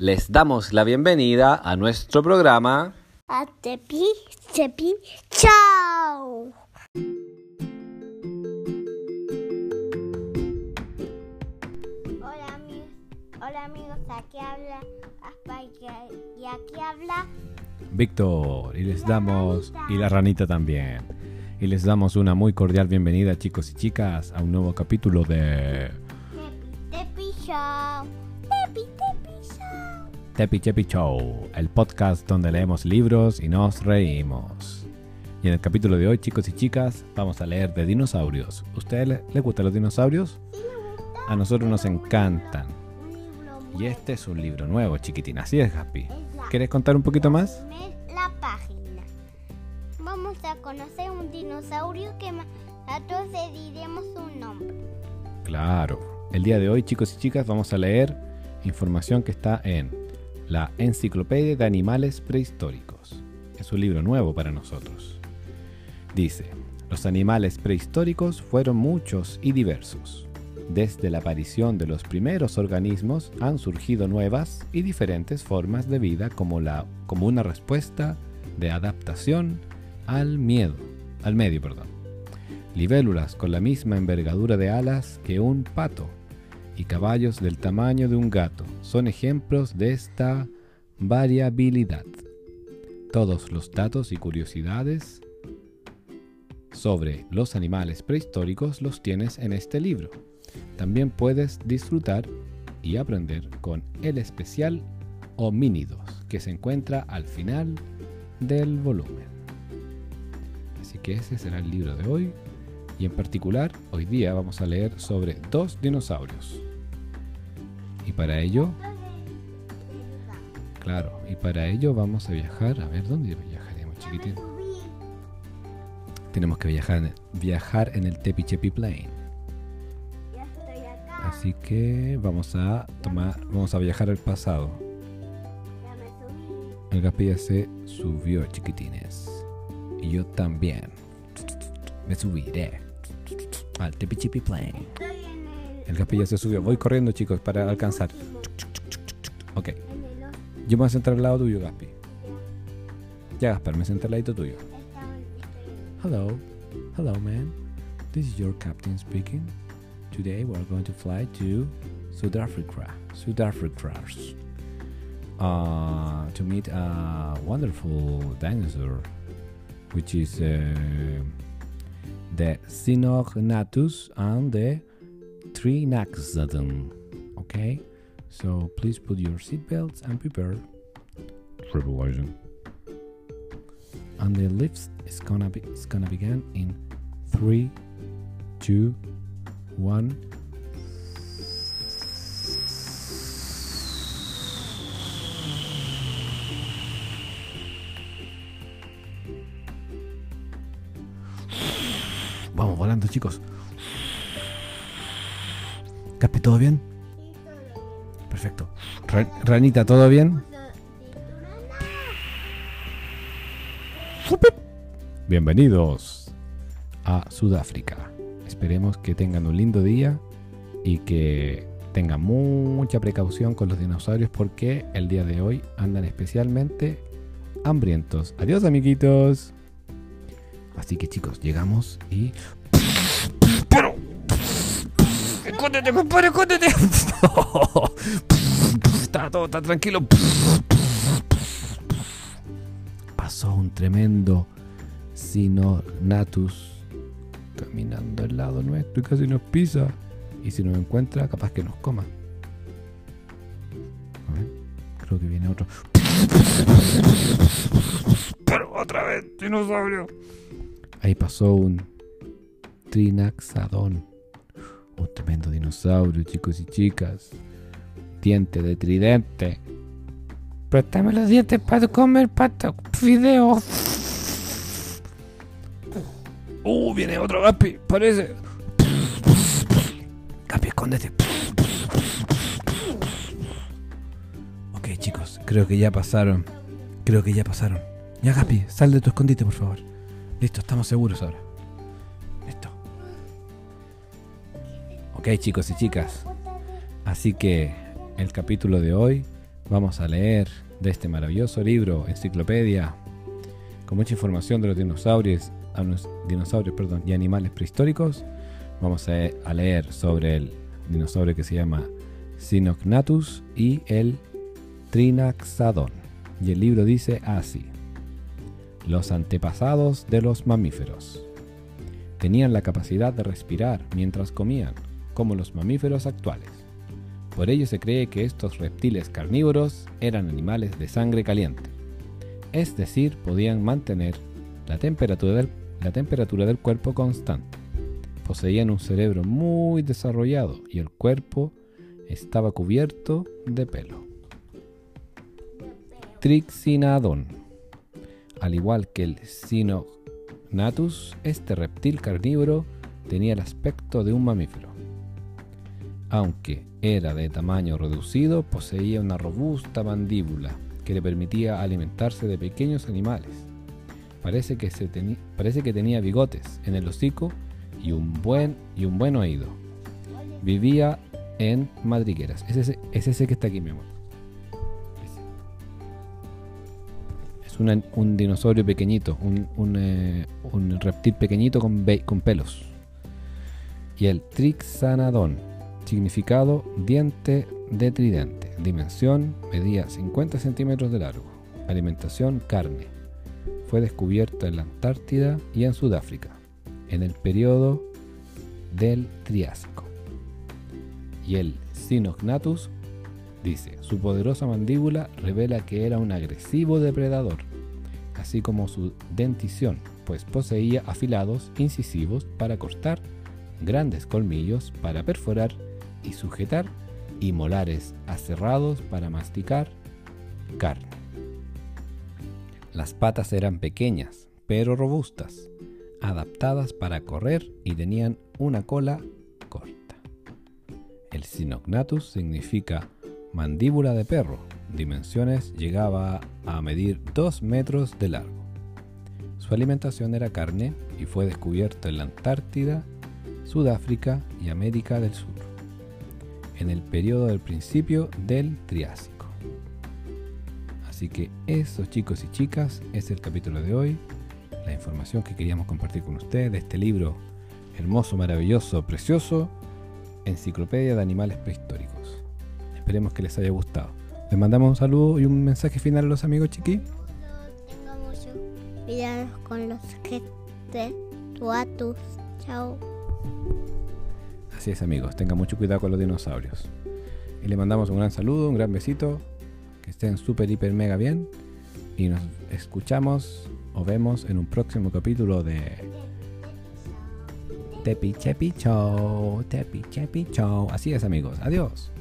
Les damos la bienvenida a nuestro programa. A Tepi, Tepi, chao. Hola amigos, hola amigos, aquí habla Aspa y aquí habla Víctor y les damos y la ranita también. Y les damos una muy cordial bienvenida chicos y chicas a un nuevo capítulo de Tepi, Tepi Show. Tepi, Chepi Show, el podcast donde leemos libros y nos reímos. Y en el capítulo de hoy, chicos y chicas, vamos a leer de dinosaurios. ¿Ustedes les, gustan los dinosaurios? A nosotros nos encantan. Y este es un libro nuevo, chiquitín. Así es, Happy. ¿Quieres contar un poquito más? La página. Vamos a conocer un dinosaurio que a todos le diremos un nombre. Claro. El día de hoy, chicos y chicas, vamos a leer información que está en la Enciclopedia de Animales Prehistóricos. Es un libro nuevo para nosotros. Dice, los animales prehistóricos fueron muchos y diversos. Desde la aparición de los primeros organismos han surgido nuevas y diferentes formas de vida como, la, como una respuesta de adaptación al miedo, al medio, perdón libélulas con la misma envergadura de alas que un pato y caballos del tamaño de un gato son ejemplos de esta variabilidad. Todos los datos y curiosidades sobre los animales prehistóricos los tienes en este libro. También puedes disfrutar y aprender con el especial Homínidos que se encuentra al final del volumen. Así que ese será el libro de hoy. Y en particular, hoy día vamos a leer sobre dos dinosaurios. Y para ello, claro, y para ello vamos a viajar. A ver, ¿dónde viajaremos, chiquitín? Tenemos que viajar viajar en el Tepi Chepi Plane. Así que vamos a tomar, vamos a viajar al pasado. El Gaspi ya se subió, chiquitines. Y yo también. Me subiré al Tepi Chepi Plane. El. Gaspi ya se subió. Voy corriendo, chicos, para alcanzar. Ok. Yo me voy a sentar al lado tuyo, Gaspi. Ya, Gaspar, me senté al lado tuyo. Hello. Hello, man. This is your captain speaking. Today we are going to fly to South Africa. South. Uh, to meet a wonderful dinosaur, which is uh, the Cynochnatus and the Trinaxodon. Okay? So please put your seatbelts and prepare. Triple Revelation. And the lift is gonna be it's gonna begin in three, two, one. Vamos volando, chicos. Caspi, ¿todo bien? Perfecto. Ra- Ranita, ¿todo bien? Bienvenidos a Sudáfrica. Esperemos que tengan un lindo día y que tengan mucha precaución con los dinosaurios porque el día de hoy andan especialmente hambrientos. Adiós amiguitos. Así que chicos, llegamos y... ¡Pero! ¡Escóndete, compadre, escóndete! Está todo está tranquilo. Pasó un tremendo Sinonatus caminando al lado nuestro y casi nos pisa. Y si nos encuentra, capaz que nos coma. A ver, creo que viene otro. Pero otra vez, dinosaurio. Ahí pasó un Trinaxadón. Un tremendo dinosaurio, chicos y chicas. Diente de tridente. Préstame los dientes para comer pato fideo. Uh, viene otro Gaspi, parece. Gaspi, escóndete. Ok, chicos, creo que ya pasaron. Creo que ya pasaron. Ya, Gaspi, sal de tu escondite, por favor. Listo, estamos seguros ahora. Ok, chicos y chicas. Así que el capítulo de hoy Vamos a leer de este maravilloso libro, enciclopedia, con mucha información de los dinosaurios, dinosaurios perdón, y animales prehistóricos. Vamos a, leer sobre el dinosaurio que se llama Sinognathus y el Trinaxadon. Y el libro dice así: Los antepasados de los mamíferos tenían la capacidad de respirar mientras comían, como los mamíferos actuales. Por ello se cree que estos reptiles carnívoros eran animales de sangre caliente, es decir, podían mantener la temperatura del, cuerpo constante. Poseían un cerebro muy desarrollado y el cuerpo estaba cubierto de pelo. Trixinadon. Al igual que el Sinognathus, este reptil carnívoro tenía el aspecto de un mamífero. Aunque era de tamaño reducido, poseía una robusta mandíbula que le permitía alimentarse de pequeños animales. Parece que, parece que tenía bigotes en el hocico y un buen, y un buen oído. Vivía en madrigueras. Es ese, es ese que está aquí, mi amor. Es un dinosaurio pequeñito, un, eh, reptil pequeñito con, con pelos. Y el Trixanadon Significado, diente de tridente. Dimensión, medía 50 centímetros de largo. Alimentación, carne. Fue descubierto en la Antártida y en Sudáfrica, en el periodo del Triásico. Y el Sinognathus dice, su poderosa mandíbula revela que era un agresivo depredador, así como su dentición, pues poseía afilados incisivos para cortar, grandes colmillos para perforar y sujetar y molares aserrados para masticar carne. Las patas eran pequeñas, pero robustas, adaptadas para correr y tenían una cola corta. El Sinognathus significa mandíbula de perro. Dimensiones llegaba a medir 2 metros de largo. Su alimentación era carne y fue descubierto en la Antártida, Sudáfrica y América del Sur en el periodo del principio del Triásico. Así que eso chicos y chicas es el capítulo de hoy, la información que queríamos compartir con ustedes de este libro hermoso, maravilloso, precioso, Enciclopedia de Animales Prehistóricos. Esperemos que les haya gustado. Les mandamos un saludo y un mensaje final a los amigos chiqui. Cuidado con los que tuatus. Chao. Así es amigos, tengan mucho cuidado con los dinosaurios. Y le mandamos un gran saludo, un gran besito, que estén súper, hiper, mega bien. Y nos escuchamos o vemos en un próximo capítulo de Tepi Chepi Show, Tepi Chepi Show. Así es amigos, adiós.